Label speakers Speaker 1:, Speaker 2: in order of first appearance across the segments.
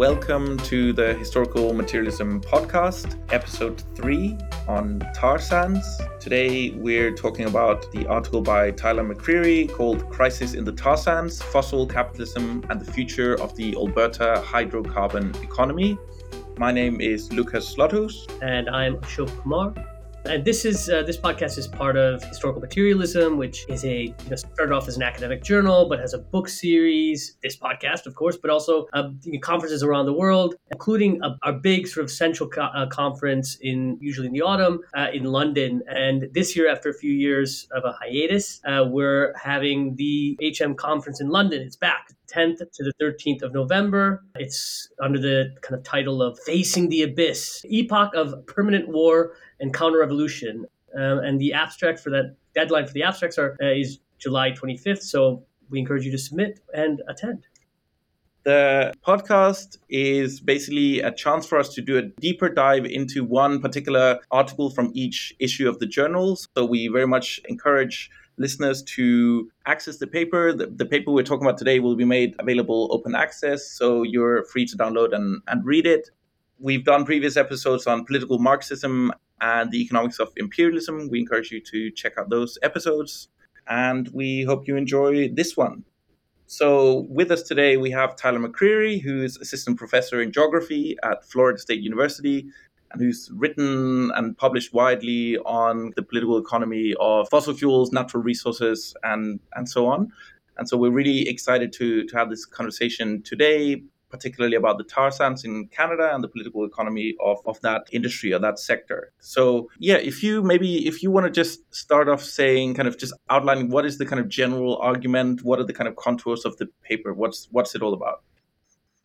Speaker 1: welcome to the Historical Materialism Podcast, episode three on tar sands. Today we're talking about the article by Tyler McCreary called Crisis in the Tar Sands Fossil Capitalism and the Future of the Alberta Hydrocarbon Economy. My name is Lukas Slothuus.
Speaker 2: And I'm Ashok Kumar. And this is uh, this podcast is part of Historical Materialism, which is a you know, started off as an academic journal, but has a book series. This podcast, of course, but also uh, conferences around the world, including a, our big sort of central co- uh, conference in usually in the autumn uh, in London. And this year, after a few years of a hiatus, uh, we're having the HM conference in London. It's back. 10th to the 13th of November. It's under the kind of title of Facing the Abyss, Epoch of Permanent War and Counter Revolution. Um, and the abstract for that deadline for the abstracts are, uh, is July 25th. So we encourage you to submit and attend.
Speaker 1: The podcast is basically a chance for us to do a deeper dive into one particular article from each issue of the journals. So we very much encourage listeners to access the paper. The, the, paper we're talking about today will be made available open access, so you're free to download and, and read it. We've done previous episodes on political Marxism and the economics of imperialism. We encourage you to check out those episodes, and we hope you enjoy this one. So, with us today, we have Tyler McCreary, who's assistant professor in geography at Florida State University who's written and published widely on the political economy of fossil fuels, natural resources, and, and so on. And so we're really excited to, to have this conversation today, particularly about the tar sands in Canada and the political economy of, of that industry or that sector. So yeah, if you maybe if you want to just start off saying kind of just outlining what is the kind of general argument, what are the kind of contours of the paper, what's what's it all about?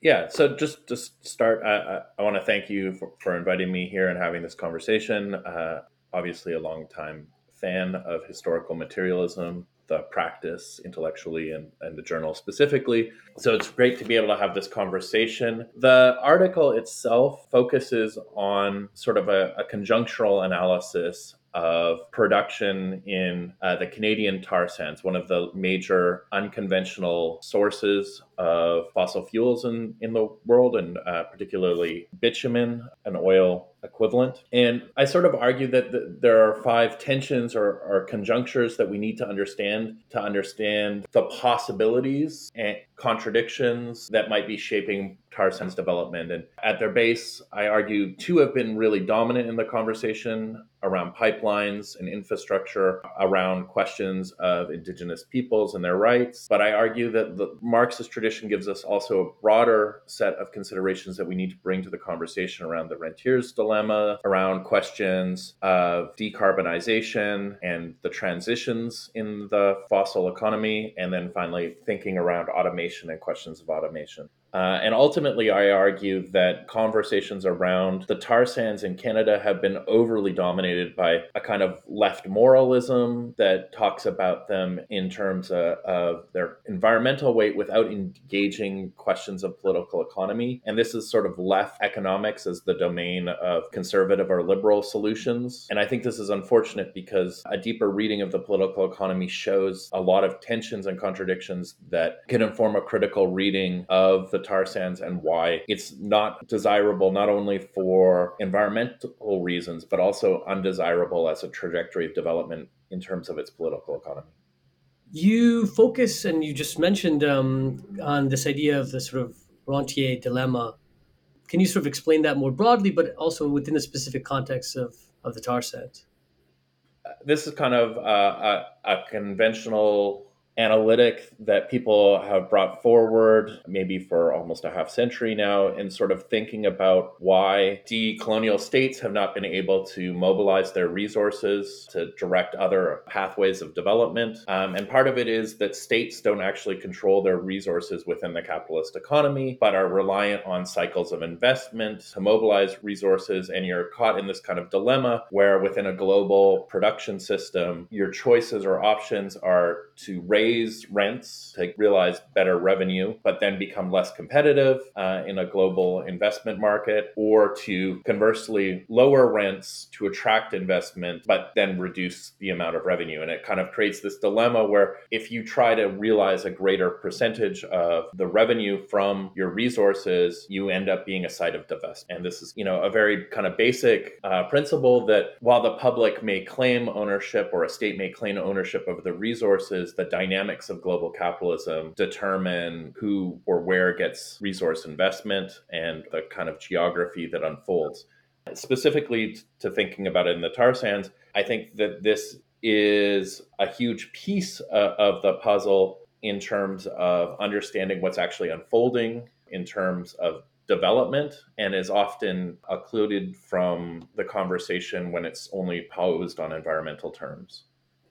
Speaker 3: Yeah, so just to start, I, I, I want to thank you for, for, inviting me here and having this conversation. Uh, obviously, a long time fan of historical materialism, the practice intellectually and, and the journal specifically. So it's great to be able to have this conversation. The article itself focuses on sort of a, a conjunctural analysis of production in uh, the Canadian tar sands, one of the major unconventional sources of fossil fuels in, in the world, and uh, particularly bitumen, an oil equivalent. And I sort of argue that the, there are five tensions or, or, conjunctures that we need to understand to understand the possibilities and contradictions that might be shaping tar sands development. And at their base, I argue two have been really dominant in the conversation around pipelines and infrastructure, around questions of indigenous peoples and their rights. But I argue that the Marxist tradition gives us also a broader set of considerations that we need to bring to the conversation around the rentier's dilemma, around questions of decarbonization and the transitions in the fossil economy, and then finally thinking around automation and questions of automation. Uh, and ultimately, I argue that conversations around the tar sands in Canada have been overly dominated by a kind of left moralism that talks about them in terms of, of their environmental weight without engaging questions of political economy. And this is sort of left economics as the domain of conservative or liberal solutions. And I think this is unfortunate because a deeper reading of the political economy shows a lot of tensions and contradictions that can inform a critical reading of the tar sands and why it's not desirable not only for environmental reasons, but also undesirable as a trajectory of development in terms of its political economy.
Speaker 2: You focus, and you just mentioned um, on this idea of the sort of rentier dilemma. Can you sort of explain that more broadly, but also within the specific context of, of the tar sands?
Speaker 3: This is kind of a, a conventional analytic that people have brought forward maybe for almost a half century now in sort of thinking about why decolonial states have not been able to mobilize their resources to direct other pathways of development. Um, and part of it is that states don't actually control their resources within the capitalist economy, but are reliant on cycles of investment to mobilize resources. And you're caught in this kind of dilemma where within a global production system, your choices or options are to raise raise rents to realize better revenue, but then become less competitive uh, in a global investment market, or to conversely lower rents to attract investment, but then reduce the amount of revenue. And it kind of creates this dilemma where if you try to realize a greater percentage of the revenue from your resources, you end up being a site of divestment. And this is, you know, a very kind of basic uh, principle that while the public may claim ownership or a state may claim ownership of the resources, the dynamics of global capitalism determine who or where gets resource investment and the kind of geography that unfolds. Specifically to thinking about it in the tar sands, I think that this is a huge piece uh, of the puzzle in terms of understanding what's actually unfolding in terms of development and is often occluded from the conversation when it's only posed on environmental terms.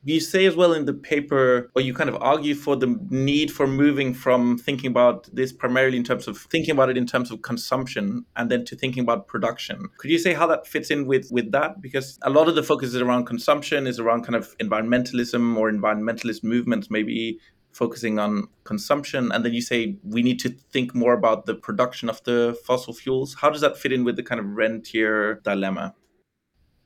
Speaker 1: You say as well in the paper, or you kind of argue for the need for moving from thinking about this primarily in terms of thinking about it in terms of consumption and then to thinking about production. Could you say how that fits in with, with that? Because a lot of the focus is around consumption, is around kind of environmentalism or environmentalist movements, maybe focusing on consumption and then you say we need to think more about the production of the fossil fuels how does that fit in with the kind of rentier dilemma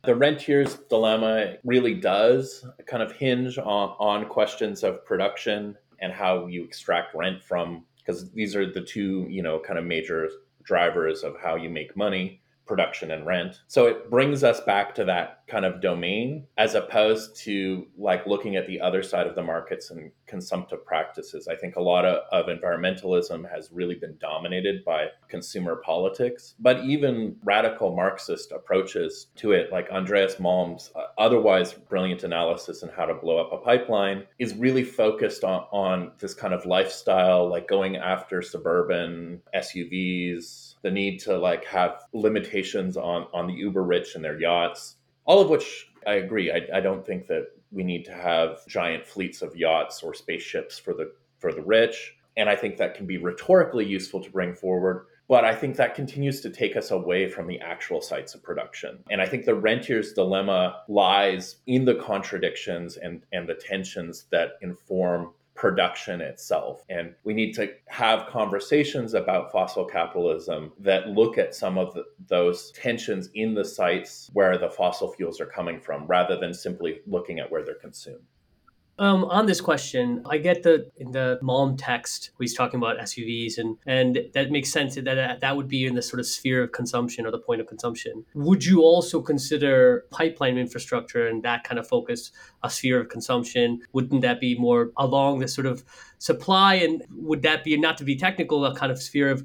Speaker 3: the rentier's dilemma really does kind of hinge on, on questions of production and how you extract rent from because these are the two you know kind of major drivers of how you make money production and rent. So it brings us back to that kind of domain as opposed to like looking at the other side of the markets and consumptive practices. I think a lot of, of environmentalism has really been dominated by consumer politics, but even radical Marxist approaches to it, like Andreas Malm's uh, otherwise brilliant analysis on how to blow up a pipeline, is really focused on, on this kind of lifestyle, like going after suburban SUVs the need to like have limitations on on the uber rich and their yachts all of which i agree I, I don't think that we need to have giant fleets of yachts or spaceships for the for the rich and i think that can be rhetorically useful to bring forward but I think that continues to take us away from the actual sites of production. And I think the rentier's dilemma lies in the contradictions and, and the tensions that inform production itself. And we need to have conversations about fossil capitalism that look at some of the, those tensions in the sites where the fossil fuels are coming from rather than simply looking at where they're consumed.
Speaker 2: Um, on this question, I get the in the Malm text he's talking about SUVs, and and that makes sense that that would be in the sort of sphere of consumption or the point of consumption. Would you also consider pipeline infrastructure and that kind of focus a sphere of consumption? Wouldn't that be more along the sort of supply, and would that be not to be technical, a kind of sphere of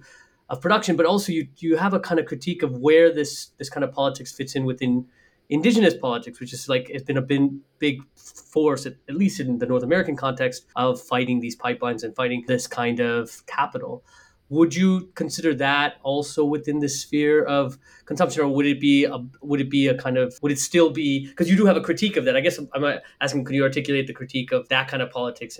Speaker 2: of production, but also you you have a kind of critique of where this this kind of politics fits in within indigenous politics, which is like it's been a been big force, at, at, least in the North American context, of fighting these pipelines and fighting this kind of capital. Would you consider that also within the sphere of consumption, or would it be a would it be a kind of would it still be because you do have a critique of that? I guess I'm asking, can you articulate the critique of that kind of politics?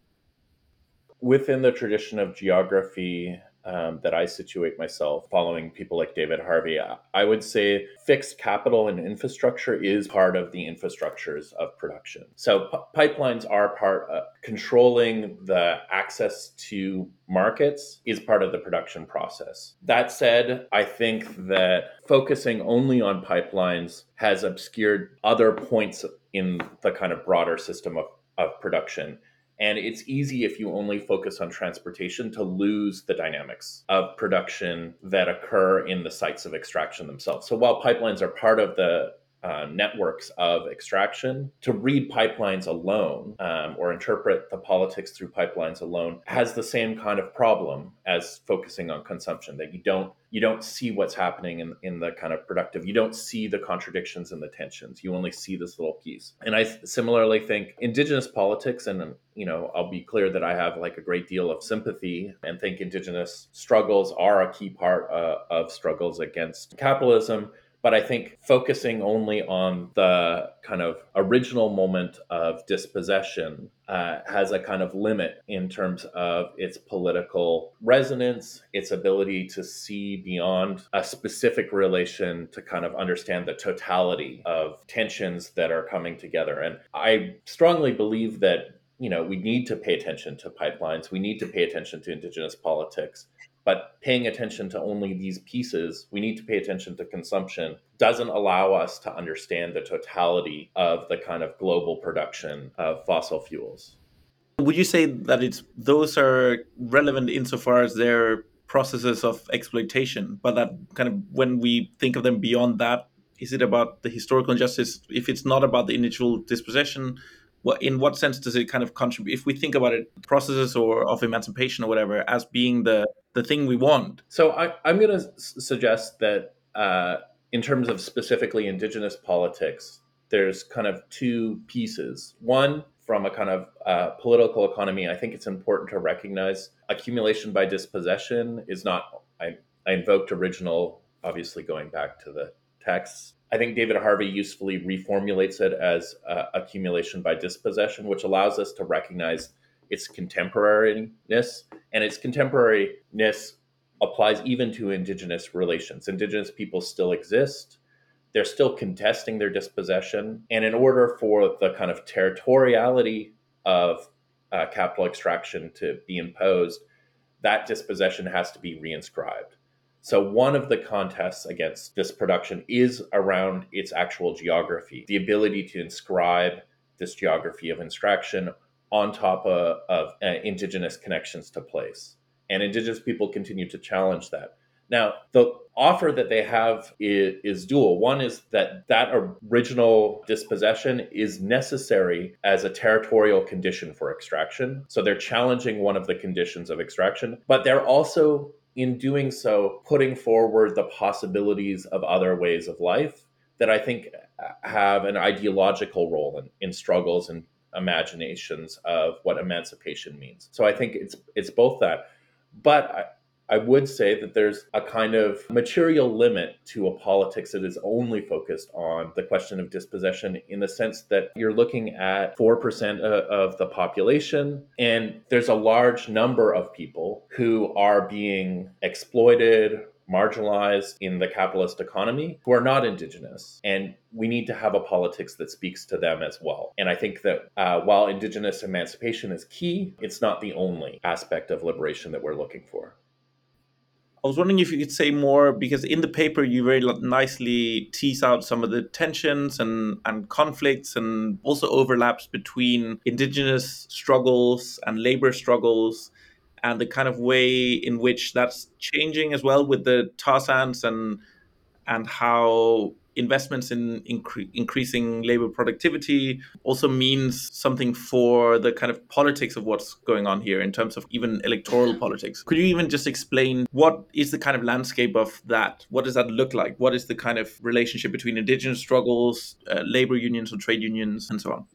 Speaker 3: Within the tradition of geography, um, that I situate myself following people like David Harvey, I would say fixed capital and infrastructure is part of the infrastructures of production. So p- pipelines are part of controlling the access to markets is part of the production process. That said, I think that focusing only on pipelines has obscured other points in the kind of broader system of, of production and it's easy if you only focus on transportation to lose the dynamics of production that occur in the sites of extraction themselves. So while pipelines are part of the uh, networks of extraction to read pipelines alone um, or interpret the politics through pipelines alone has the same kind of problem as focusing on consumption that you don't you don't see what's happening in, in the kind of productive you don't see the contradictions and the tensions you only see this little piece. And i similarly think indigenous politics and you know i'll be clear that i have like a great deal of sympathy and think indigenous struggles are a key part uh, of struggles against capitalism but I think focusing only on the kind of original moment of dispossession uh, has a kind of limit in terms of its political resonance, its ability to see beyond a specific relation to kind of understand the totality of tensions that are coming together. And I strongly believe that you know, we need to pay attention to pipelines, we need to pay attention to indigenous politics. But paying attention to only these pieces, we need to pay attention to consumption, doesn't allow us to understand the totality of the kind of global production of fossil fuels.
Speaker 1: Would you say that it's those are relevant insofar as they're processes of exploitation, but that kind of when we think of them beyond that, is it about the historical injustice? If it's not about the individual dispossession, what in what sense does it kind of contribute? If we think about it, processes or of emancipation or whatever as being the the thing we want.
Speaker 3: So I, am going to s- suggest that uh, in terms of specifically indigenous politics, there's kind of two pieces. One from a kind of uh, political economy, I think it's important to recognize accumulation by dispossession is not. I, I invoked original, obviously going back to the texts. I think David Harvey usefully reformulates it as uh, accumulation by dispossession, which allows us to recognize its contemporariness, and its contemporariness applies even to indigenous relations. Indigenous people still exist they're still contesting their dispossession. And in order for the kind of territoriality of uh, capital extraction to be imposed, that dispossession has to be reinscribed. So, one of the contests against this production is around its actual geography, the ability to inscribe this geography of extraction on top of, of uh, indigenous connections to place. And indigenous people continue to challenge that. Now, the offer that they have is, is, dual. One is that that original dispossession is necessary as a territorial condition for extraction. So they're challenging one of the conditions of extraction, but they're also, in doing so, putting forward the possibilities of other ways of life that I think uh, have an ideological role in, in struggles and imaginations of what emancipation means. So I think it's it's both that. But I would say that there's a kind of material limit to a politics that is only focused on the question of dispossession in the sense that you're looking at 4% of the population, and there's a large number of people who are being exploited, marginalized in the capitalist economy who are not indigenous. And we need to have a politics that speaks to them as well. And I think that uh, while indigenous emancipation is key, it's not the only aspect of liberation that we're looking for.
Speaker 1: I was wondering if you could say more because in the paper you very nicely tease out some of the tensions and, and conflicts and also overlaps between indigenous struggles and labor struggles and the kind of way in which that's changing as well with the tar sands and and how investments in incre- increasing labor productivity also means something for the kind of politics of what's going on here in terms of even electoral politics. Could you even just explain what is the kind of landscape of that? What does that look like? What is the kind of relationship between indigenous struggles, uh, labor unions or trade unions, and so on?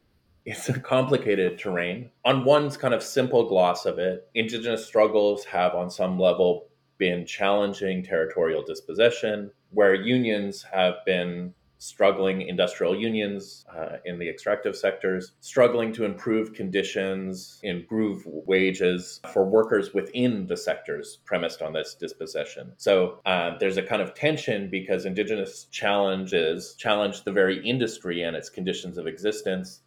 Speaker 3: It's a complicated terrain. On one's kind of simple gloss of it, indigenous struggles have on some level been challenging territorial dispossession, where unions have been struggling industrial unions uh, in the extractive sectors, struggling to improve conditions, improve wages for workers within the sectors premised on this dispossession. So uh, there's a kind of tension because indigenous challenges challenge the very industry and its conditions of existence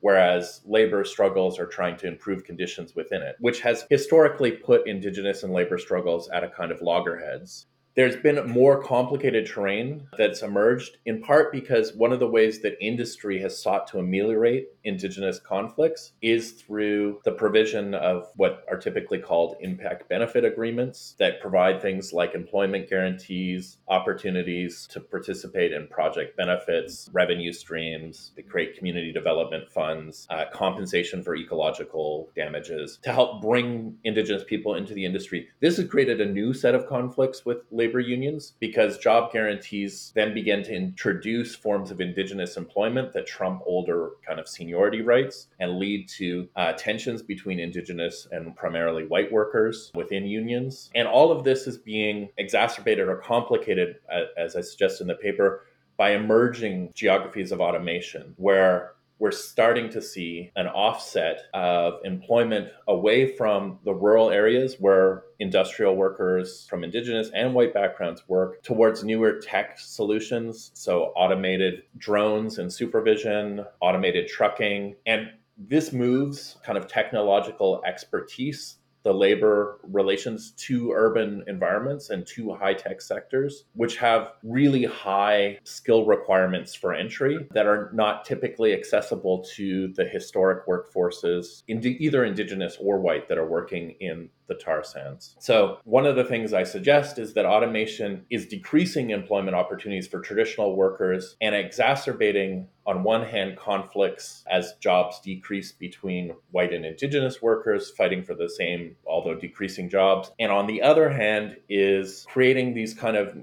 Speaker 3: whereas labor struggles are trying to improve conditions within it, which has historically put indigenous and labor struggles at a kind of loggerheads there's been more complicated terrain that's emerged, in part because one of the ways that industry has sought to ameliorate indigenous conflicts is through the provision of what are typically called impact benefit agreements that provide things like employment guarantees, opportunities to participate in project benefits, revenue streams, they create community development funds, uh, compensation for ecological damages to help bring indigenous people into the industry. This has created a new set of conflicts with labor labor unions because job guarantees then began to introduce forms of indigenous employment that trump older kind of seniority rights and lead to uh, tensions between indigenous and primarily white workers within unions. And all of this is being exacerbated or complicated, as I suggest in the paper, by emerging geographies of automation where we're starting to see an offset of employment away from the rural areas where industrial workers from indigenous and white backgrounds work towards newer tech solutions. So, automated drones and supervision, automated trucking, and this moves kind of technological expertise the labor relations to urban environments and to high tech sectors, which have really high skill requirements for entry that are not typically accessible to the historic workforces, either indigenous or white, that are working in the tar sands. So, one of the things I suggest is that automation is decreasing employment opportunities for traditional workers and exacerbating, on one hand, conflicts as jobs decrease between white and indigenous workers fighting for the same, although decreasing jobs. And on the other hand, is creating these kind of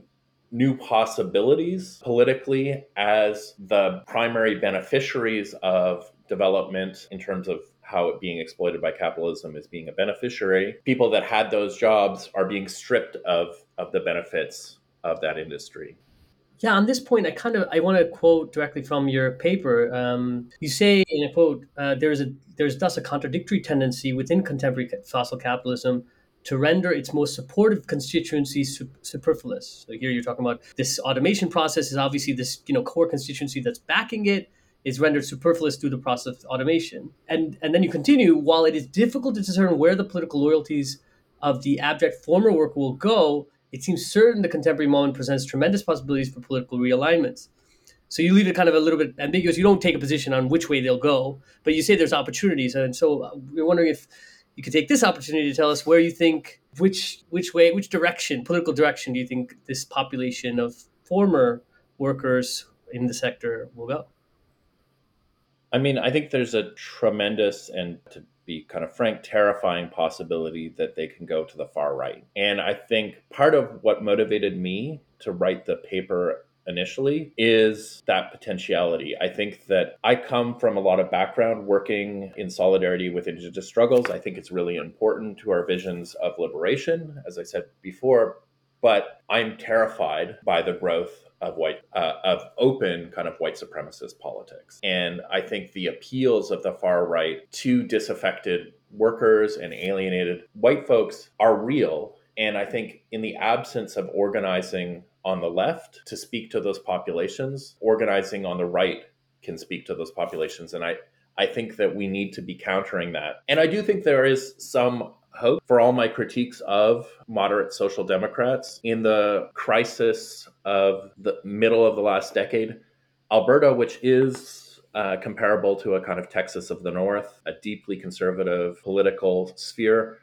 Speaker 3: new possibilities politically as the primary beneficiaries of development in terms of how it being exploited by capitalism is being a beneficiary. People that had those jobs are being stripped of of the benefits of that industry.
Speaker 2: Yeah, on this point, I kind of I want to quote directly from your paper. Um, you say in a quote, uh, "There is a there's thus a contradictory tendency within contemporary fossil capitalism to render its most supportive constituencies superfluous." So here you're talking about this automation process is obviously this you know core constituency that's backing it, is rendered superfluous through the process of automation. And, and then you continue, while it is difficult to discern where the political loyalties of the abject former worker will go, it seems certain the contemporary moment presents tremendous possibilities for political realignments. So you leave it kind of a little bit ambiguous. You don't take a position on which way they'll go, but you say there's opportunities. And so uh, we're wondering if you could take this opportunity to tell us where you think which which way which direction political direction do you think this population of former workers in the sector will go
Speaker 3: I mean, I think there's a tremendous and to be kind of frank, terrifying possibility that they can go to the far right. And I think part of what motivated me to write the paper initially is that potentiality. I think that I come from a lot of background working in solidarity with Indigenous struggles. I think it's really important to our visions of liberation, as I said before. But I'm terrified by the growth of white uh, of open kind of white supremacist politics. And i think the appeals of the far right to disaffected workers and alienated white folks are real. And i think in the absence of organizing on the left to speak to those populations organizing on the right can speak to those populations. And i I think that we need to be countering that. And I do think there is some hope for all my critiques of moderate social democrats in the crisis of the middle of the last decade. Alberta, which is uh, comparable to a kind of Texas of the North, a deeply conservative political sphere,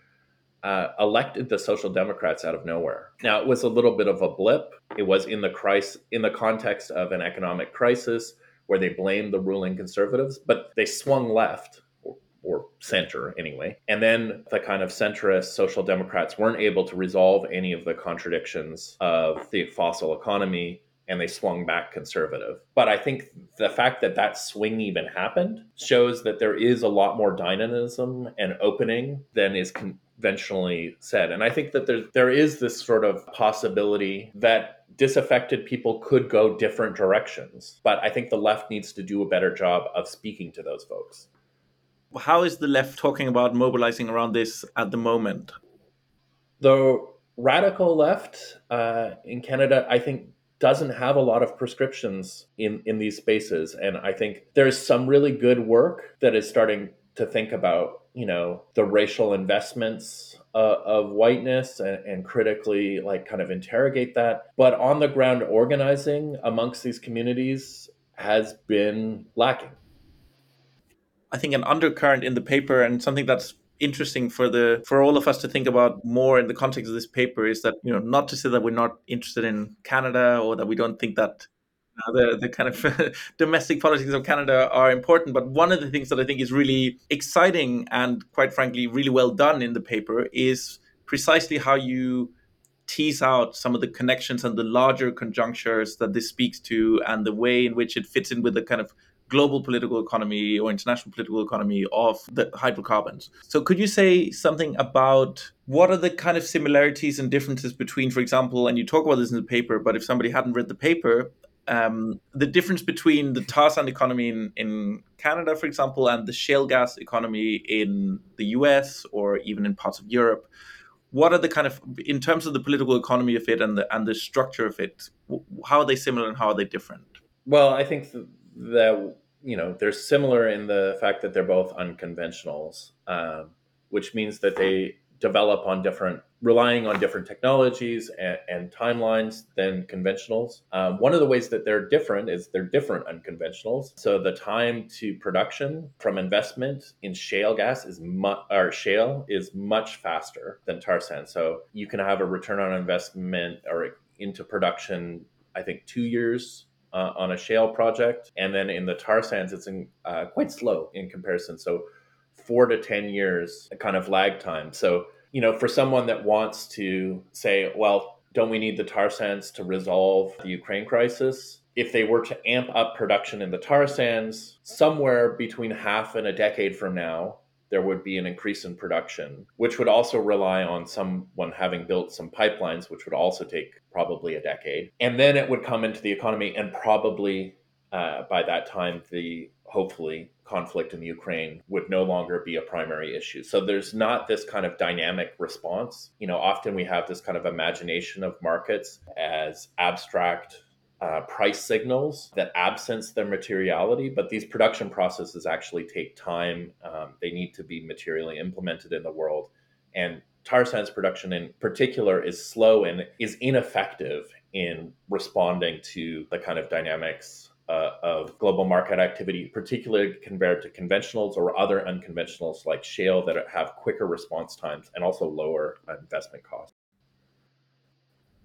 Speaker 3: uh, elected the Social Democrats out of nowhere. Now it was a little bit of a blip. It was in the crisis, in the context of an economic crisis where they blamed the ruling conservatives, but they swung left or center anyway. And then the kind of centrist social democrats weren't able to resolve any of the contradictions of the fossil economy and they swung back conservative. But I think the fact that that swing even happened shows that there is a lot more dynamism and opening than is conventionally said. And I think that there there is this sort of possibility that disaffected people could go different directions. But I think the left needs to do a better job of speaking to those folks
Speaker 1: how is the left talking about mobilizing around this at the moment?
Speaker 3: The radical left uh, in Canada, I think, doesn't have a lot of prescriptions in, in these spaces. And I think there's some really good work that is starting to think about, you know, the racial investments uh, of whiteness and, and critically, like, kind of interrogate that. But on the ground organizing amongst these communities has been lacking.
Speaker 1: I think an undercurrent in the paper and something that's interesting for the for all of us to think about more in the context of this paper is that you know not to say that we're not interested in Canada or that we don't think that the the kind of domestic politics of Canada are important, but one of the things that I think is really exciting and quite frankly really well done in the paper is precisely how you tease out some of the connections and the larger conjunctures that this speaks to and the way in which it fits in with the kind of global political economy or international political economy of the hydrocarbons. So, could you say something about what are the kind of similarities and differences between, for example, and you talk about this in the paper, but if somebody hadn't read the paper, um, the difference between the tar sand economy in, in Canada, for example, and the shale gas economy in the US or even in parts of Europe. What are the kind of, in terms of the political economy of it and the and the structure of it, how are they similar and how are they different?
Speaker 3: Well, I think that you know they're similar in the fact that they're both unconventionals, um, which means that they develop on different relying on different technologies and, and timelines than conventionals. Um, one of the ways that they're different is they're different unconventionals. So the time to production from investment in shale gas is mu- or shale is much faster than tar sand. So you can have a return on investment or into production, I think, two years uh, on a shale project, and then in the tar sands, it's in, uh, quite slow in comparison. So four to 10 years kind of lag time. So, you know, for someone that wants to say, well, don't we need the tar sands to resolve the Ukraine crisis? If they were to amp up production in the tar sands, somewhere between half and a decade from now, there would be an increase in production, which would also rely on someone having built some pipelines, which would also take probably a decade. And then it would come into the economy, and probably uh, by that time, the hopefully conflict in Ukraine would no longer be a primary issue. So there's not this kind of dynamic response. You know, often we have this kind of imagination of markets as abstract uh, price signals that absence their materiality, but these production processes actually take time. Um, they need to be materially implemented in the world. And tar sands production in particular is slow and is ineffective in responding to the kind of dynamics uh, of global market activity, particularly compared to conventionals or other unconventionals like shale that have quicker response times and also lower investment costs.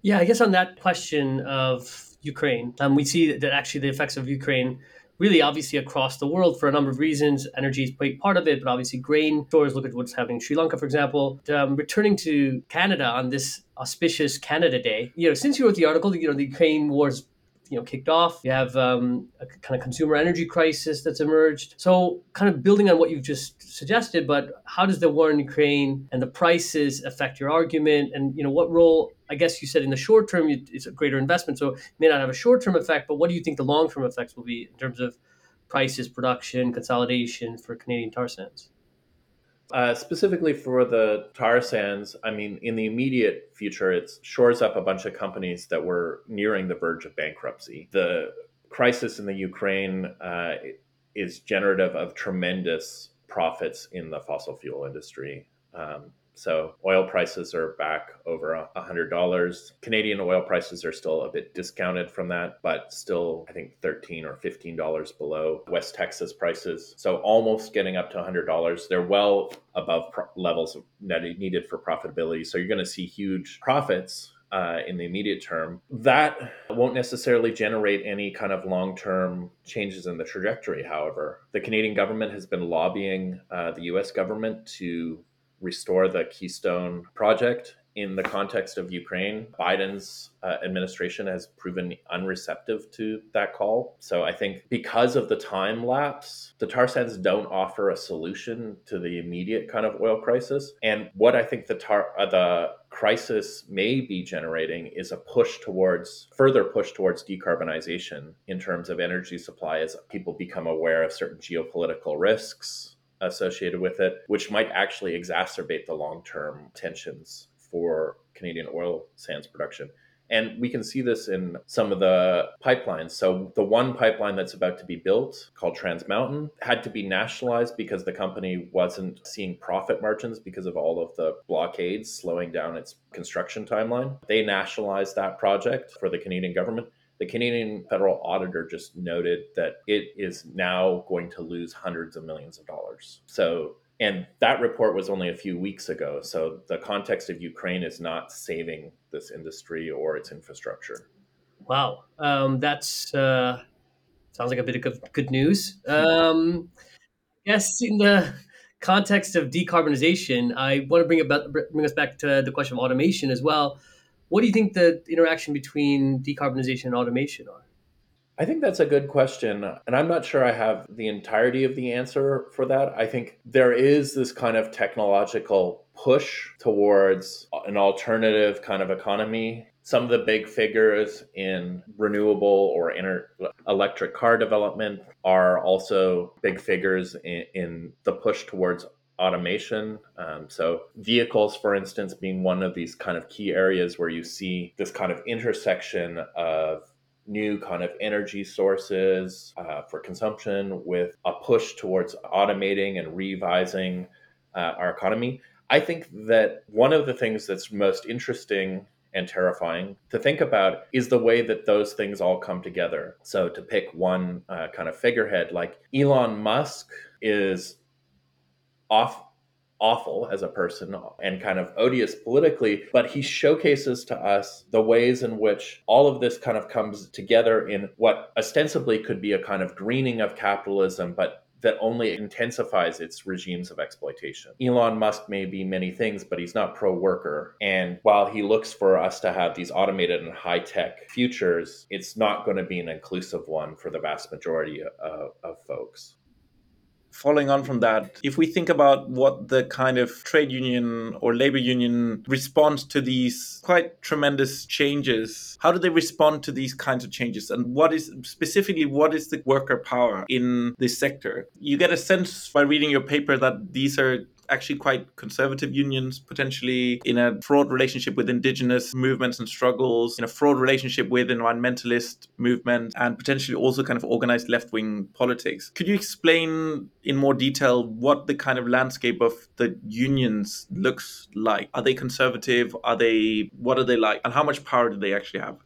Speaker 2: Yeah, I guess on that question of Ukraine, And we see that actually the effects of Ukraine really obviously across the world for a number of reasons. Energy is quite part of it, but obviously grain stores. Look at what's happening in Sri Lanka, for example. Um, returning to Canada on this auspicious Canada Day, you know, since you wrote the article, you know, the Ukraine war's you know kicked off. You have um, a kind of consumer energy crisis that's emerged. So, kind of building on what you've just suggested, but how does the war in Ukraine and the prices affect your argument? And you know, what role? I guess you said in the short term it's a greater investment, so it may not have a short term effect. But what do you think the long term effects will be in terms of prices, production, consolidation for Canadian tar sands?
Speaker 3: Uh, specifically for the tar sands, I mean, in the immediate future, it shores up a bunch of companies that were nearing the verge of bankruptcy. The crisis in the Ukraine uh, is generative of tremendous profits in the fossil fuel industry. Um, so oil prices are back over $100. Canadian oil prices are still a bit discounted from that, but still, I think, 13 or $15 below West Texas prices. So almost getting up to $100. They're well above pro- levels needed for profitability. So you're going to see huge profits uh, in the immediate term. That won't necessarily generate any kind of long term changes in the trajectory, however. The Canadian government has been lobbying uh, the US government to restore the Keystone project in the context of Ukraine. Biden's uh, administration has proven unreceptive to that call. So I think because of the time lapse, the tar sands don't offer a solution to the immediate kind of oil crisis. And what I think the tar uh, the crisis may be generating is a push towards further push towards decarbonization in terms of energy supply as people become aware of certain geopolitical risks associated with it, which might actually exacerbate the long term tensions for Canadian oil sands production. And we can see this in some of the pipelines. So, the one pipeline that's about to be built, called Trans Mountain, had to be nationalized because the company wasn't seeing profit margins because of all of the blockades slowing down its construction timeline. They nationalized that project for the Canadian government. The Canadian federal auditor just noted that it is now going to lose hundreds of millions of dollars. So, and that report was only a few weeks ago. So, the context of Ukraine is not saving this industry or its infrastructure.
Speaker 2: Wow. Um, that's uh, sounds like a bit of good news. Um, yes, in the context of decarbonization, I want to bring, about, bring us back to the question of automation as well. What do you think the interaction between decarbonization and automation are?
Speaker 3: I think that's a good question. And I'm not sure I have the entirety of the answer for that. I think there is this kind of technological push towards an alternative kind of economy. Some of the big figures in renewable or inter- electric car development are also big figures in, in the push towards automation. Um, so, vehicles, for instance, being one of these kind of key areas where you see this kind of intersection of new kind of energy sources uh, for consumption, with a push towards automating and revising uh, our economy. I think that one of the things that's most interesting and terrifying to think about is the way that those things all come together. So, to pick one uh, kind of figurehead, like Elon Musk is off awful as a person and kind of odious politically, but he showcases to us the ways in which all of this kind of comes together in what ostensibly could be a kind of greening of capitalism, but that only intensifies its regimes of exploitation. Elon Musk may be many things, but he's not pro worker. And while he looks for us to have these automated and high tech futures, it's not going to be an inclusive one for the vast majority of, of folks
Speaker 1: following on from that, if we think about what the kind of trade union or labor union responds to these quite tremendous changes, how do they respond to these kinds of changes? And what is specifically what is the worker power in this sector? You get a sense by reading your paper that these are actually quite conservative unions, potentially in a fraught relationship with indigenous movements and struggles, in a fraught relationship with environmentalist movements, and potentially also kind of organized left wing politics. Could you explain in more detail what the kind of landscape of the unions looks like? Are they conservative? Are they, what are they like? And how much power do they actually have?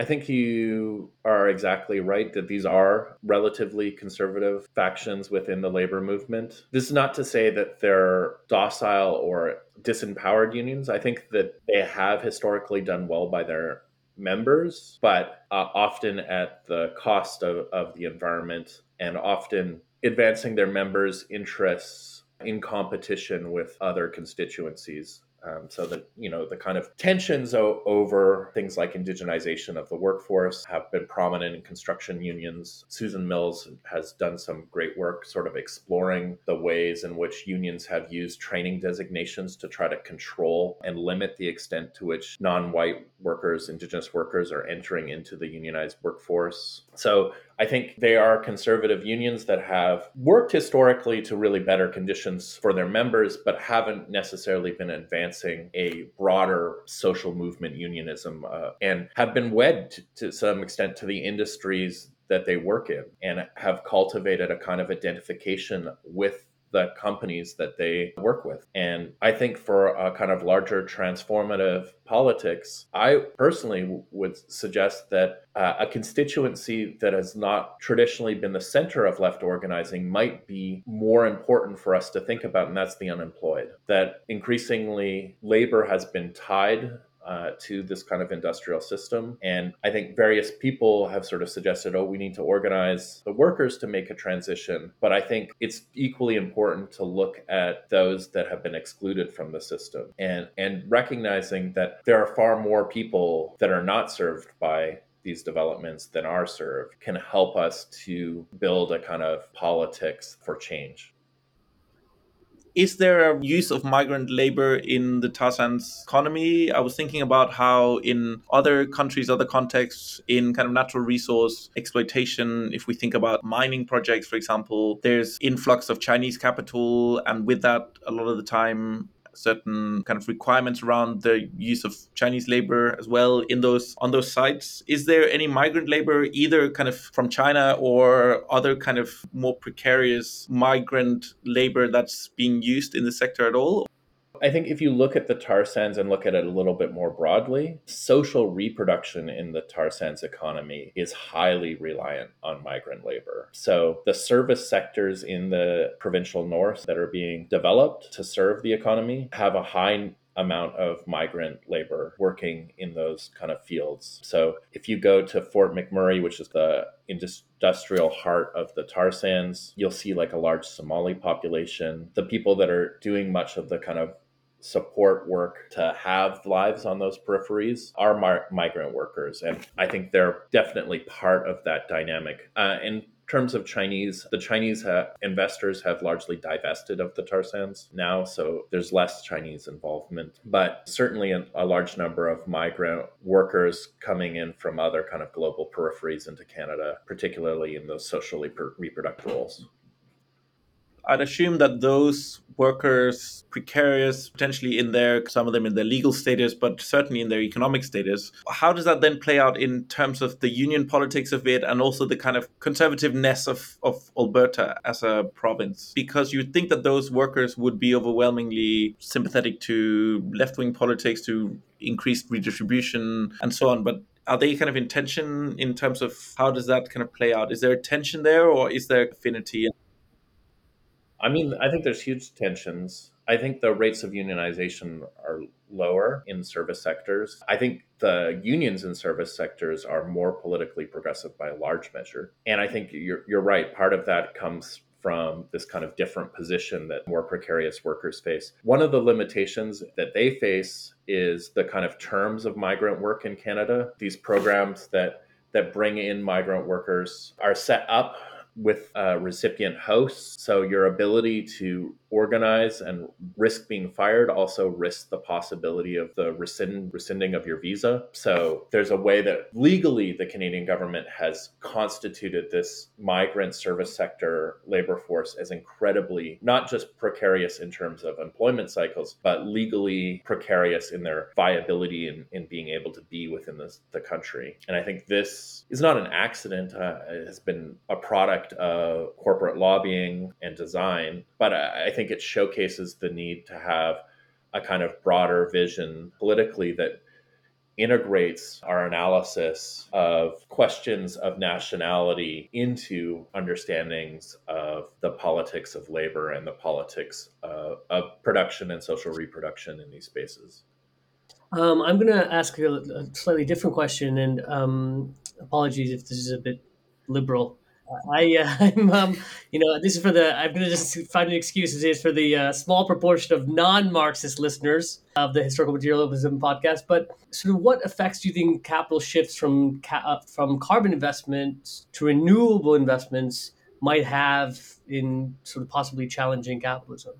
Speaker 3: I think you are exactly right that these are relatively conservative factions within the labor movement. This is not to say that they're docile or disempowered unions. I think that they have historically done well by their members, but uh, often at the cost of, of the environment and often advancing their members' interests in competition with other constituencies um, so that you know the kind of tensions o- over things like indigenization of the workforce have been prominent in construction unions. Suzanne Mills has done some great work, sort of exploring the ways in which unions have used training designations to try to control and limit the extent to which non-white workers, indigenous workers, are entering into the unionized workforce. So I think they are conservative unions that have worked historically to really better conditions for their members, but haven't necessarily been advancing a broader social movement unionism uh, and have been wed to, to some extent to the industries that they work in and have cultivated a kind of identification with the companies that they work with. And I think for a kind of larger transformative politics, I personally would suggest that uh, a constituency that has not traditionally been the center of left organizing might be more important for us to think about, and that's the unemployed. That increasingly labor has been tied uh, to this kind of industrial system. And I think various people have sort of suggested, oh, we need to organize the workers to make a transition. But I think it's equally important to look at those that have been excluded from the system and, and recognizing that there are far more people that are not served by these developments than are served can help us to build a kind of politics for change
Speaker 1: is there a use of migrant labor in the tar sands economy? I was thinking about how in other countries, other contexts, in kind of natural resource exploitation, if we think about mining projects, for example, there's influx of Chinese capital, and with that, a lot of the time, certain kind of requirements around the use of Chinese labor as well in those on those sites. Is there any migrant labor either kind of from China or other kind of more precarious migrant labor that's being used in the sector at all?
Speaker 3: I think if you look at the tar sands and look at it a little bit more broadly, social reproduction in the tar sands economy is highly reliant on migrant labor. So the service sectors in the provincial north that are being developed to serve the economy have a high amount of migrant labor working in those kind of fields. So if you go to Fort McMurray, which is the industrial heart of the tar sands, you'll see like a large Somali population. The people that are doing much of the kind of support work to have lives on those peripheries are mi- migrant workers. And I think they're definitely part of that dynamic. Uh, in terms of Chinese, the Chinese ha- investors have largely divested of the tar sands now, so there's less Chinese involvement. But certainly a, a large number of migrant workers coming in from other kind of global peripheries into Canada, particularly in those socially per- reproductive roles.
Speaker 1: I'd assume that those workers precarious potentially in their some of them in their legal status but certainly in their economic status how does that then play out in terms of the union politics of it and also the kind of conservativeness of, of alberta as a province? Because you'd think that those workers would be overwhelmingly sympathetic to left-wing politics to increased redistribution and so on but are they kind of in tension in terms of how does that kind of play out? Is there a tension there or is there affinity
Speaker 3: I mean, I think there's huge tensions. I think the rates of unionization are lower in service sectors. I think the unions in service sectors are more politically progressive by a large measure. And I think you're, you're right. Part of that comes from this kind of different position that more precarious workers face. One of the limitations that they face is the kind of terms of migrant work in Canada. These programs that that bring in migrant workers are set up with a recipient hosts. So your ability to organize and risk being fired also risks the possibility of the rescind, rescinding of your visa. So there's a way that legally the Canadian government has constituted this migrant service sector labor force as incredibly not just precarious in terms of employment cycles, but legally precarious in their viability in, in being able to be within this, the country. And I think this is not an accident. Uh, it has been a product of corporate lobbying and design, but I, I think think it showcases the need to have a kind of broader vision politically that integrates our analysis of questions of nationality into understandings of the politics of labor and the politics uh, of production and social reproduction in these spaces.
Speaker 2: Um, I'm going to ask a, a, slightly different question, and um, apologies if this is a bit liberal. I, uh, I'm, um, you know, this is for the. I'm going to just find an excuse. It's for the uh, small proportion of non-Marxist listeners of the Historical Materialism podcast. But sort of, what effects do you think capital shifts from ca- uh, from carbon investments to renewable investments might have in sort of possibly challenging capitalism?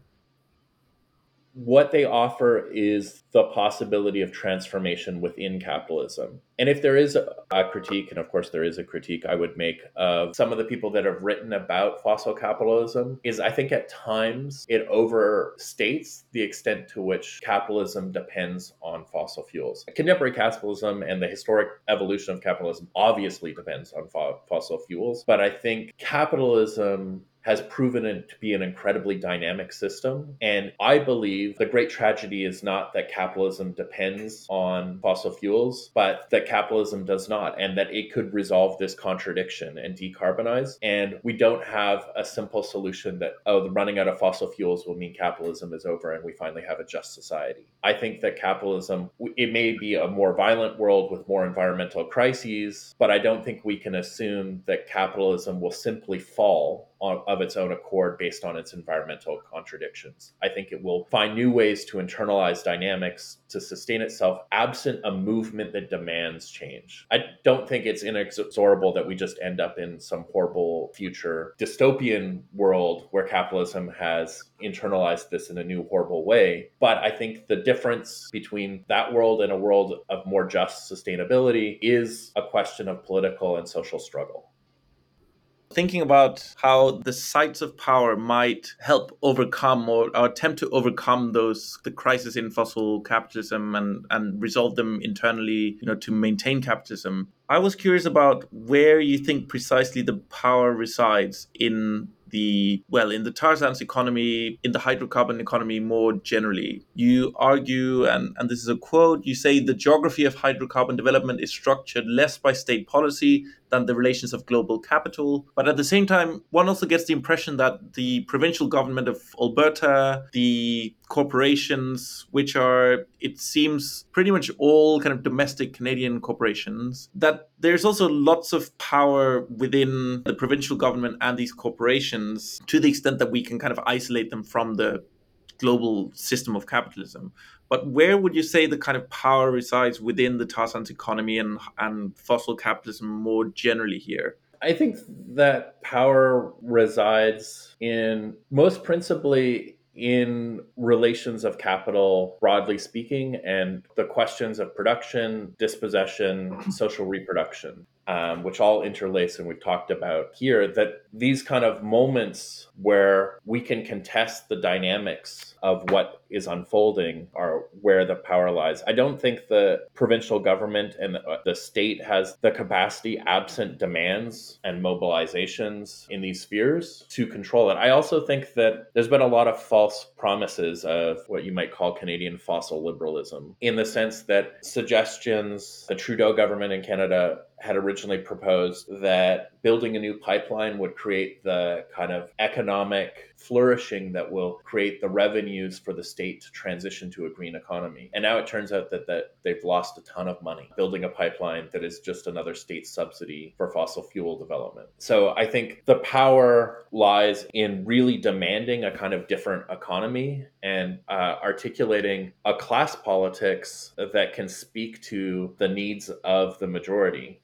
Speaker 3: What they offer is the possibility of transformation within capitalism. And if there is a critique, and of course there is a critique I would make of some of the people that have written about fossil capitalism, is I think at times it overstates the extent to which capitalism depends on fossil fuels. Contemporary capitalism and the historic evolution of capitalism obviously depends on fo- fossil fuels, but I think capitalism has proven it to be an incredibly dynamic system. And I believe the great tragedy is not that capitalism depends on fossil fuels, but that capitalism does not, and that it could resolve this contradiction and decarbonize. And we don't have a simple solution that, oh, the running out of fossil fuels will mean capitalism is over and we finally have a just society. I think that capitalism, it may be a more violent world with more environmental crises, but I don't think we can assume that capitalism will simply fall of its own accord based on its environmental contradictions. I think it will find new ways to internalize dynamics to sustain itself absent a movement that demands change. I don't think it's inexorable that we just end up in some horrible future dystopian world where capitalism has internalized this in a new horrible way. But I think the difference between that world and a world of more just sustainability is a question of political and social struggle
Speaker 1: thinking about how the sites of power might help overcome or, or, attempt to overcome those the crisis in fossil capitalism and and resolve them internally you know to maintain capitalism. I was curious about where you think precisely the power resides in the well in the tar sands economy in the hydrocarbon economy more generally. You argue and and this is a quote you say the geography of hydrocarbon development is structured less by state policy than the relations of global capital. But at the same time, one also gets the impression that the provincial government of Alberta, the corporations, which are, it seems, pretty much all kind of domestic Canadian corporations, that there's also lots of power within the provincial government and these corporations to the extent that we can kind of isolate them from the global system of capitalism. But where would you say the kind of power resides within the tar sands economy and, and fossil capitalism more generally here?
Speaker 3: I think that power resides in most principally in relations of capital, broadly speaking, and the questions of production, dispossession, social reproduction. Um, which all interlace and we've talked about here, that these kind of moments where we can contest the dynamics of what is unfolding are where the power lies. I don't think the provincial government and the state has the capacity, absent demands and mobilizations in these spheres, to control it. I also think that there's been a lot of false promises of what you might call Canadian fossil liberalism, in the sense that suggestions, the Trudeau government in Canada had originally proposed that building a new pipeline would create the kind of economic flourishing that will create the revenues for the state to transition to a green economy. And now it turns out that, that they've lost a ton of money building a pipeline that is just another state subsidy for fossil fuel development. So I think the power lies in really demanding a kind of different economy and uh, articulating a class politics that can speak to the needs of the majority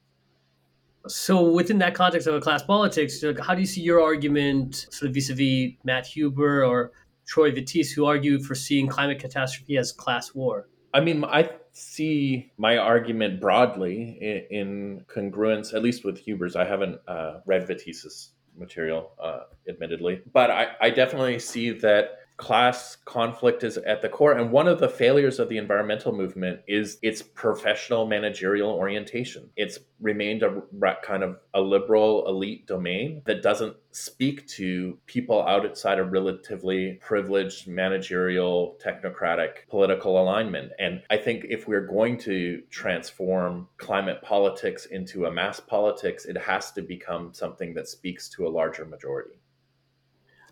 Speaker 2: so, within that context of a class politics, how do you see your argument sort of vis-a-vis Matt Huber or Troy Vettese, who argue for seeing climate catastrophe as class war?
Speaker 3: I mean, I see my argument broadly in, congruence, at least with Huber's. I haven't uh, read Vettese's material, uh, admittedly, but I, I definitely see that class conflict is at the core. And one of the failures of the environmental movement is its professional managerial orientation. It's remained a kind of a liberal elite domain that doesn't speak to people outside a relatively privileged managerial, technocratic political alignment. And I think if we're going to transform climate politics into a mass politics, it has to become something that speaks to a larger majority.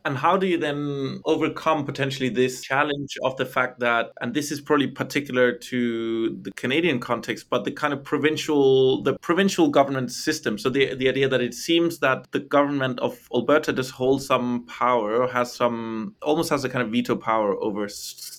Speaker 1: And how do you then overcome potentially this challenge of the fact that, and this is probably particular to the Canadian context, but the kind of provincial, the provincial government system. So the the idea that it seems that the government of Alberta does hold some power, has some, almost has a kind of veto power over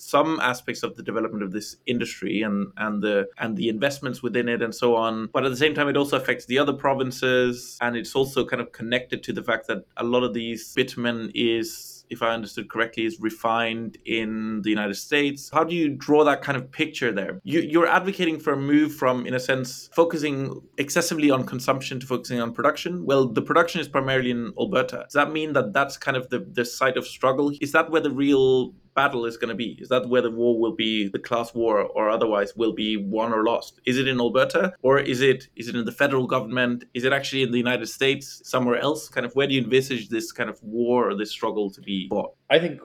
Speaker 1: some aspects of the development of this industry and and the and the investments within it and so on. But at the same time, it also affects the other provinces, and it's also kind of connected to the fact that a lot of these bitumen is if I understood correctly, is refined in the United States. How do you draw that kind of picture there? You, are advocating for a move from, in a sense, focusing excessively on consumption to focusing on production. Well, the production is primarily in Alberta. Does that mean that that's kind of the, the site of struggle? Is that where the real battle is going to be? Is that where the war will be, the class war, or otherwise will be won or lost? Is it in Alberta, or is it is it in the federal government? Is it actually in the United States, somewhere else? Kind of where do you envisage this kind of war or this struggle to be fought?
Speaker 3: I think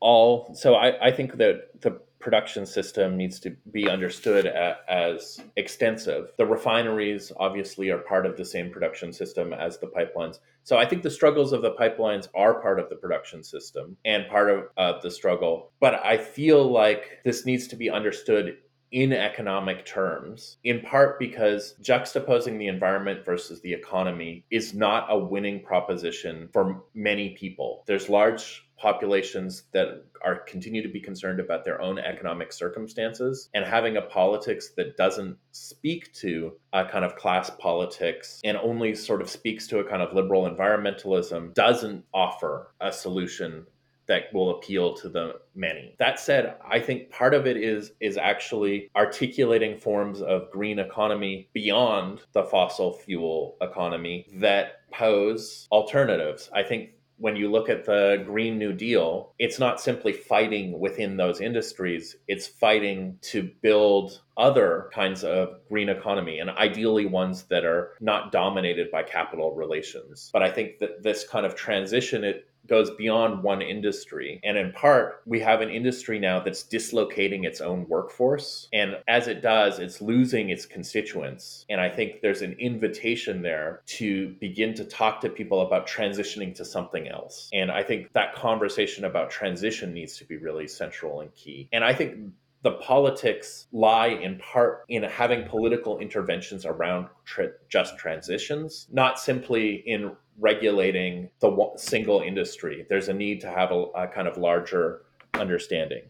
Speaker 3: all. So I, I think that the production system needs to be understood as extensive. The refineries obviously are part of the same production system as the pipelines. So I think the struggles of the pipelines are part of the production system and part of uh, the struggle. But I feel like this needs to be understood in economic terms, in part because juxtaposing the environment versus the economy is not a winning proposition for many people. There's large populations that are continue to be concerned about their own economic circumstances and having a politics that doesn't speak to a kind of class politics and only sort of speaks to a kind of liberal environmentalism doesn't offer a solution that will appeal to the many. That said, I think part of it is is actually articulating forms of green economy beyond the fossil fuel economy that pose alternatives. I think when you look at the Green New Deal, it's not simply fighting within those industries, it's fighting to build other kinds of green economy and ideally ones that are not dominated by capital relations. But I think that this kind of transition it goes beyond one industry. And in part, we have an industry now that's dislocating its own workforce. And as it does, it's losing its constituents. And I think there's an invitation there to begin to talk to people about transitioning to something else. And I think that conversation about transition needs to be really central and key. And I think the politics lie in part in having political interventions around tra- just transitions, not simply in regulating the single industry. There's a need to have a, a kind of larger understanding.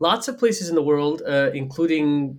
Speaker 2: Lots of places in the world, uh, including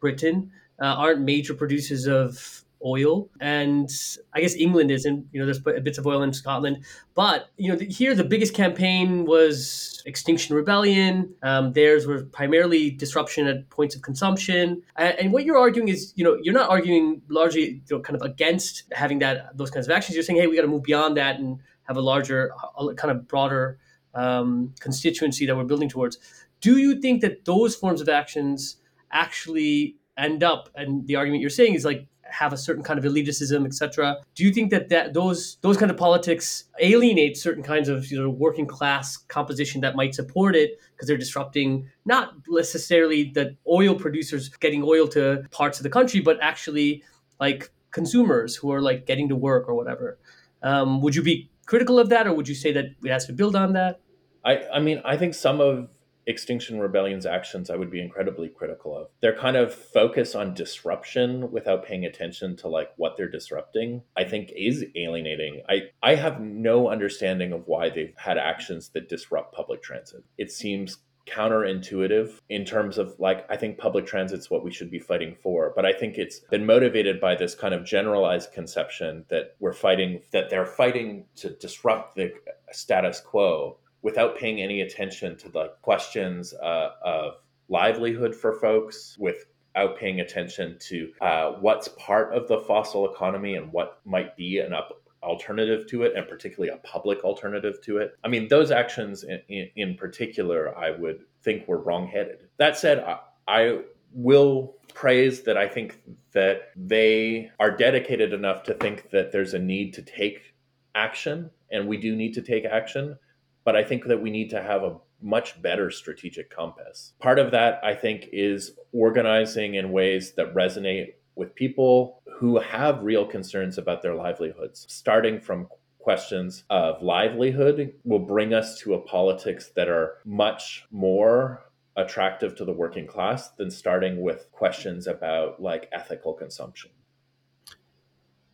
Speaker 2: Britain, uh, aren't major producers of oil, and I guess England isn't. You know, there's bits of oil in Scotland, but you know, here the biggest campaign was Extinction Rebellion. Um, theirs were primarily disruption at points of consumption, and, and, what you're arguing is, you know, you're not arguing largely you know, kind of against having that those kinds of actions. You're saying, hey, we got to move beyond that and have a larger, kind of broader um, constituency that we're building towards. Do you think that those forms of actions actually end up, and the argument you're saying is like have a certain kind of elitism, etc. Do you think that, that those those kind of politics alienate certain kinds of you know, working class composition that might support it because they're disrupting not necessarily the oil producers getting oil to parts of the country, but actually like consumers who are like getting to work or whatever? Um, would you be critical of that, or would you say that it has to build on that?
Speaker 3: I, I mean, I think some of Extinction Rebellion's actions I would be incredibly critical of. Their kind of focus on disruption without paying attention to like what they're disrupting, I think is alienating. I, I have no understanding of why they've had actions that disrupt public transit. It seems counterintuitive in terms of like I think public transit's what we should be fighting for, but I think it's been motivated by this kind of generalized conception that we're fighting that they're fighting to disrupt the status quo without paying any attention to the questions uh, of livelihood for folks without paying attention to uh, what's part of the fossil economy and what might be an up alternative to it and particularly a public alternative to it. I mean those actions in, in, in particular i would think were wrongheaded. That said I, I will praise that i think that they are dedicated enough to think that there's a need to take action and we do need to take action but I think that we need to have a much better strategic compass. Part of that, I think, is organizing in ways that resonate with people who have real concerns about their livelihoods, starting from questions of livelihood will bring us to a politics that are much more attractive to the working class than starting with questions about like ethical consumption.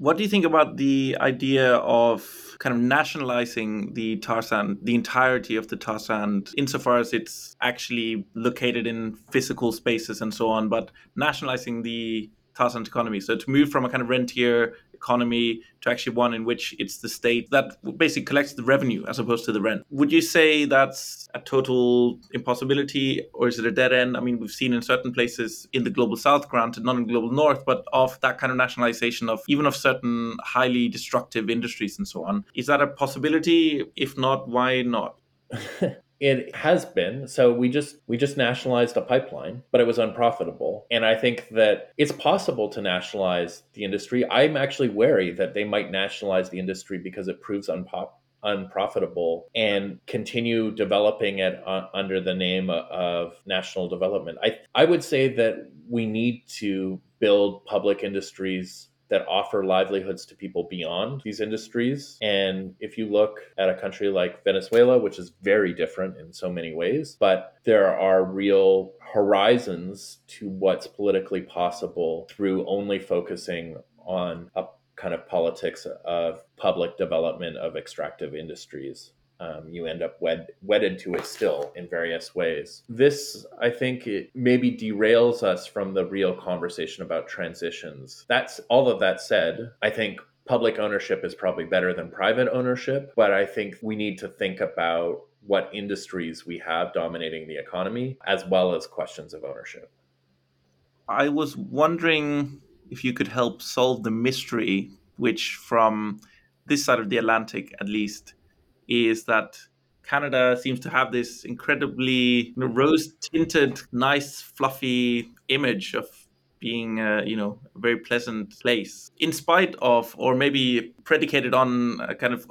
Speaker 1: What do you think about the idea of kind of nationalizing the tar sand, the entirety of the tar sand, insofar as it's actually located in physical spaces and so on, but nationalizing the tar sand economy? So to move from a kind of rentier economy to actually one in which it's the state that basically collects the revenue as opposed to the rent. Would you say that's a total impossibility or is it a dead end? I mean, we've seen in certain places in the global south, granted, not in global north, but of that kind of nationalization of even of certain highly destructive industries and so on. Is that a possibility? If not, why not?
Speaker 3: it has been. So we just we just nationalized a pipeline but it was unprofitable. And i think that it's possible to nationalize the industry. I'm actually wary that they might nationalize the industry because it proves unpop unprofitable and continue developing it uh, under the name of national development. I i would say that we need to build public industries that offer livelihoods to people beyond these industries. And if you look at a country like Venezuela, which is very different in so many ways, but there are real horizons to what's politically possible through only focusing on a kind of politics of public development of extractive industries um, you end up wed- wedded to it still in various ways. This, I think, maybe derails us from the real conversation about transitions. That's all of that said. I think public ownership is probably better than private ownership, but I think we need to think about what industries we have dominating the economy as well as questions of ownership.
Speaker 1: I was wondering if you could help solve the mystery, which from this side of the Atlantic at least is that Canada seems to have this incredibly rose tinted, nice, fluffy image of being a, you know a very pleasant place. In spite of or maybe predicated on a kind of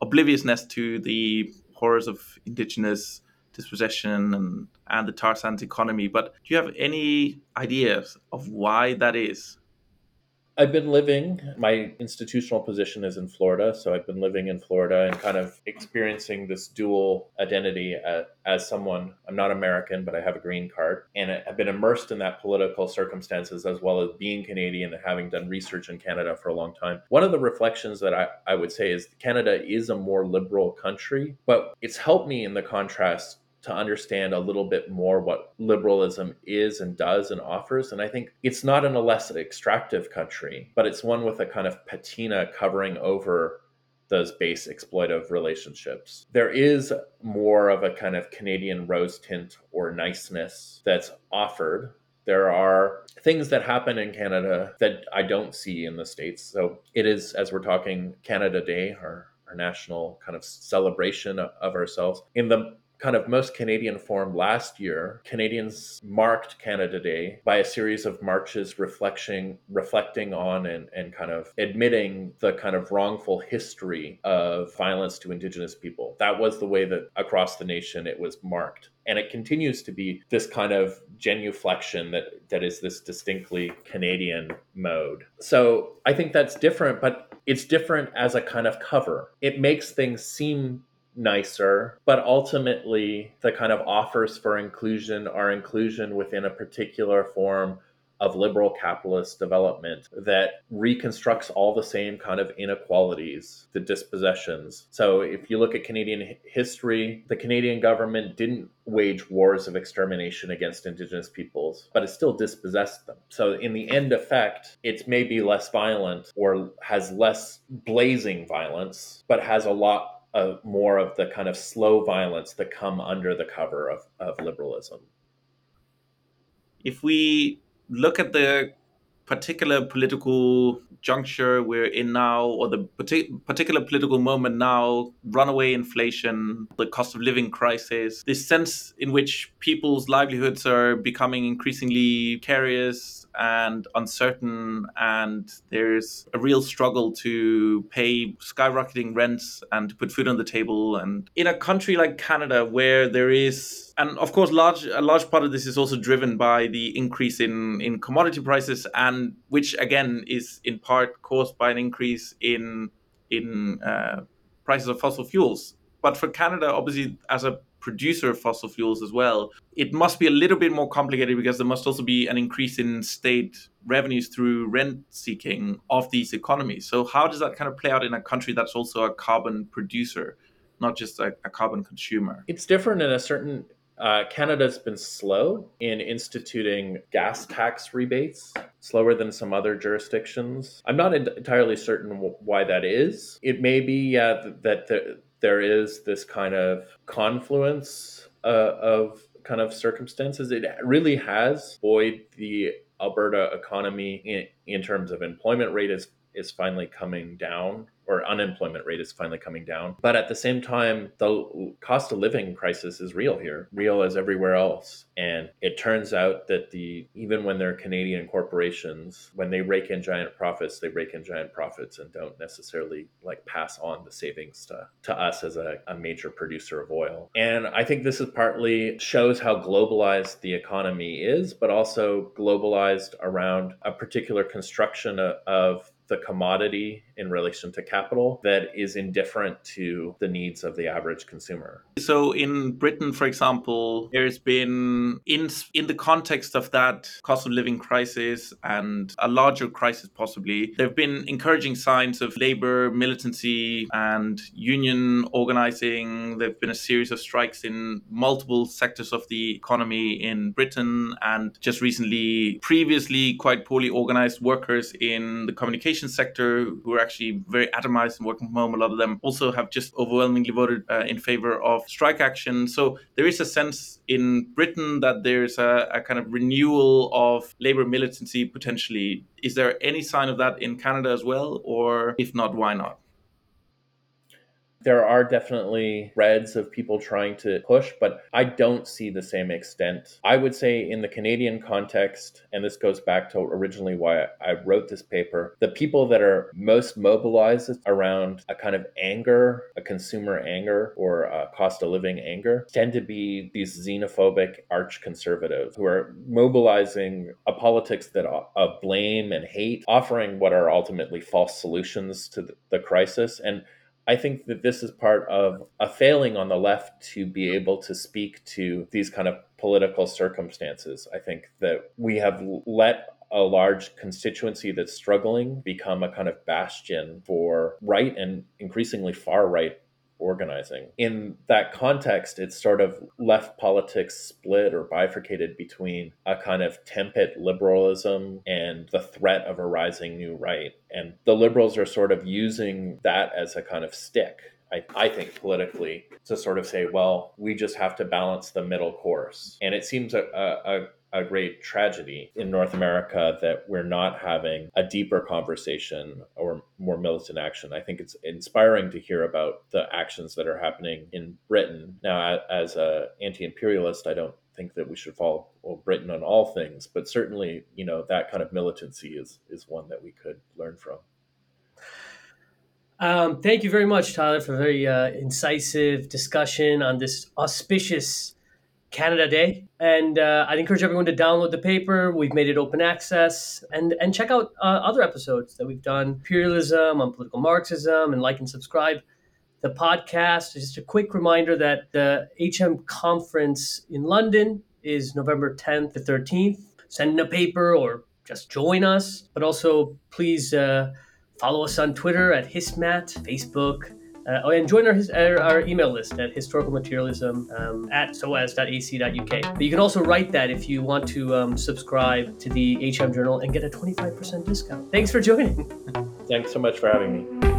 Speaker 1: obliviousness to the horrors of indigenous dispossession and, and the tar sands economy but do you have any ideas of why that is
Speaker 3: I've been living, my institutional position is in Florida. So I've been living in Florida and kind of experiencing this dual identity as, as, someone, I'm not American, but I have a green card. And I've been immersed in that political circumstances as well as being Canadian and having done research in Canada for a long time. One of the reflections that I, I would say is Canada is a more liberal country, but it's helped me in the contrast to understand a little bit more what liberalism is and does and offers. And I think it's not in a less extractive country, but it's one with a kind of patina covering over those base exploitive relationships. There is more of a kind of Canadian rose tint or niceness that's offered. There are things that happen in Canada that I don't see in the States. So it is, as we're talking Canada Day, our, our national kind of celebration of ourselves. In the kind of most Canadian form last year, Canadians marked Canada Day by a series of marches reflecting reflecting on and, and kind of admitting the kind of wrongful history of violence to Indigenous people. That was the way that across the nation it was marked. And it continues to be this kind of genuflection that, that is this distinctly Canadian mode. So I think that's different, but it's different as a kind of cover. It makes things seem nicer, but ultimately the kind of offers for inclusion are inclusion within a particular form of liberal capitalist development that reconstructs all the same kind of inequalities, the dispossessions. So, if you look at Canadian history, the Canadian government didn't wage wars of extermination against Indigenous peoples, but it still dispossessed them. So, in the end effect, it's maybe less violent or has less blazing violence, but has a lot of more of the kind of slow violence that come under the cover of, of liberalism.
Speaker 1: If we look at the particular political juncture we're in now, or the particular political moment now, runaway inflation, the cost of living crisis, this sense in which people's livelihoods are becoming increasingly precarious, and uncertain, and there's a real struggle to pay skyrocketing rents and to put food on the table. And in a country like Canada, where there is, and of course, large a large part of this is also driven by the increase in in commodity prices, and which again is in part caused by an increase in in uh, prices of fossil fuels. But for Canada, obviously, as a producer of fossil fuels as well, it must be a little bit more complicated because there must also be an increase in state revenues through rent seeking of these economies. So, how does that kind of play out in a country that's also a carbon producer, not just a, a carbon consumer?
Speaker 3: It's different in a certain. Uh, Canada's been slow in instituting gas tax rebates, slower than some other jurisdictions. I'm not entirely certain why that is. It may be uh, that the, there is this kind of confluence uh, of kind of circumstances. It really has buoyed the Alberta economy in, in terms of employment rate is is finally coming down or unemployment rate is finally coming down. But at the same time, the cost of living crisis is real here, real as everywhere else. And it turns out that the even when they're Canadian corporations, when they rake in giant profits, they rake in giant profits and don't necessarily like pass on the savings to, to us as a, a major producer of oil. And I think this is partly shows how globalized the economy is, but also globalized around a particular construction of, of the commodity in relation to capital that is indifferent to the needs of the average consumer.
Speaker 1: So in Britain, for example, there's been in in the context of that cost of living crisis and a larger crisis possibly, there have been encouraging signs of labor militancy and union organizing. There've been a series of strikes in multiple sectors of the economy in Britain and just recently previously quite poorly organized workers in the communication sector who are actually very atomized and working from home. A lot of them also have just overwhelmingly voted uh, in favor of strike action. So there is a sense in Britain that there's a, a kind of renewal of labor militancy potentially. Is there any sign of that in Canada as well? Or if not, why not?
Speaker 3: There are definitely threads of people trying to push, but I don't see the same extent. I would say in the Canadian context, and this goes back to originally why I wrote this paper, the people that are most mobilized around a kind of anger, a consumer anger or a cost of living anger, tend to be these xenophobic arch conservatives who are mobilizing a politics that of blame and hate, offering what are ultimately false solutions to the crisis. And I think that this is part of a failing on the left to be able to speak to these kind of political circumstances. I think that we have let a large constituency that's struggling become a kind of bastion for right and increasingly far right organizing. In that context, it's sort of left politics split or bifurcated between a kind of template liberalism and the threat of a rising new right. And the liberals are sort of using that as a kind of stick I, I, think politically to sort of say, well, we just have to balance the middle course. And it seems a, a, a great tragedy in North America that we're not having a deeper conversation or more militant action. I think it's inspiring to hear about the actions that are happening in Britain. Now, as an anti-imperialist, I don't think that we should follow Britain on all things, but certainly, you know, that kind of militancy is is one that we could learn from.
Speaker 2: Um, thank you very much, Tyler, for a very uh, incisive discussion on this auspicious Canada Day. And uh, I'd encourage everyone to download the paper. We've made it open access and, and check out uh, other episodes that we've done imperialism, on political Marxism, and like and subscribe. The podcast just a quick reminder that the HM conference in London is November 10th to 13th. Send in a paper or just join us. But also, please uh, follow us on Twitter at HISMAT, Facebook, uh, oh, and join our, our, our, email list at historicalmaterialism um, at soas.ac.uk. But you can also write that if you want to um, subscribe to the HM Journal and get a 25% discount. Thanks for joining.
Speaker 3: Thanks so much for having me.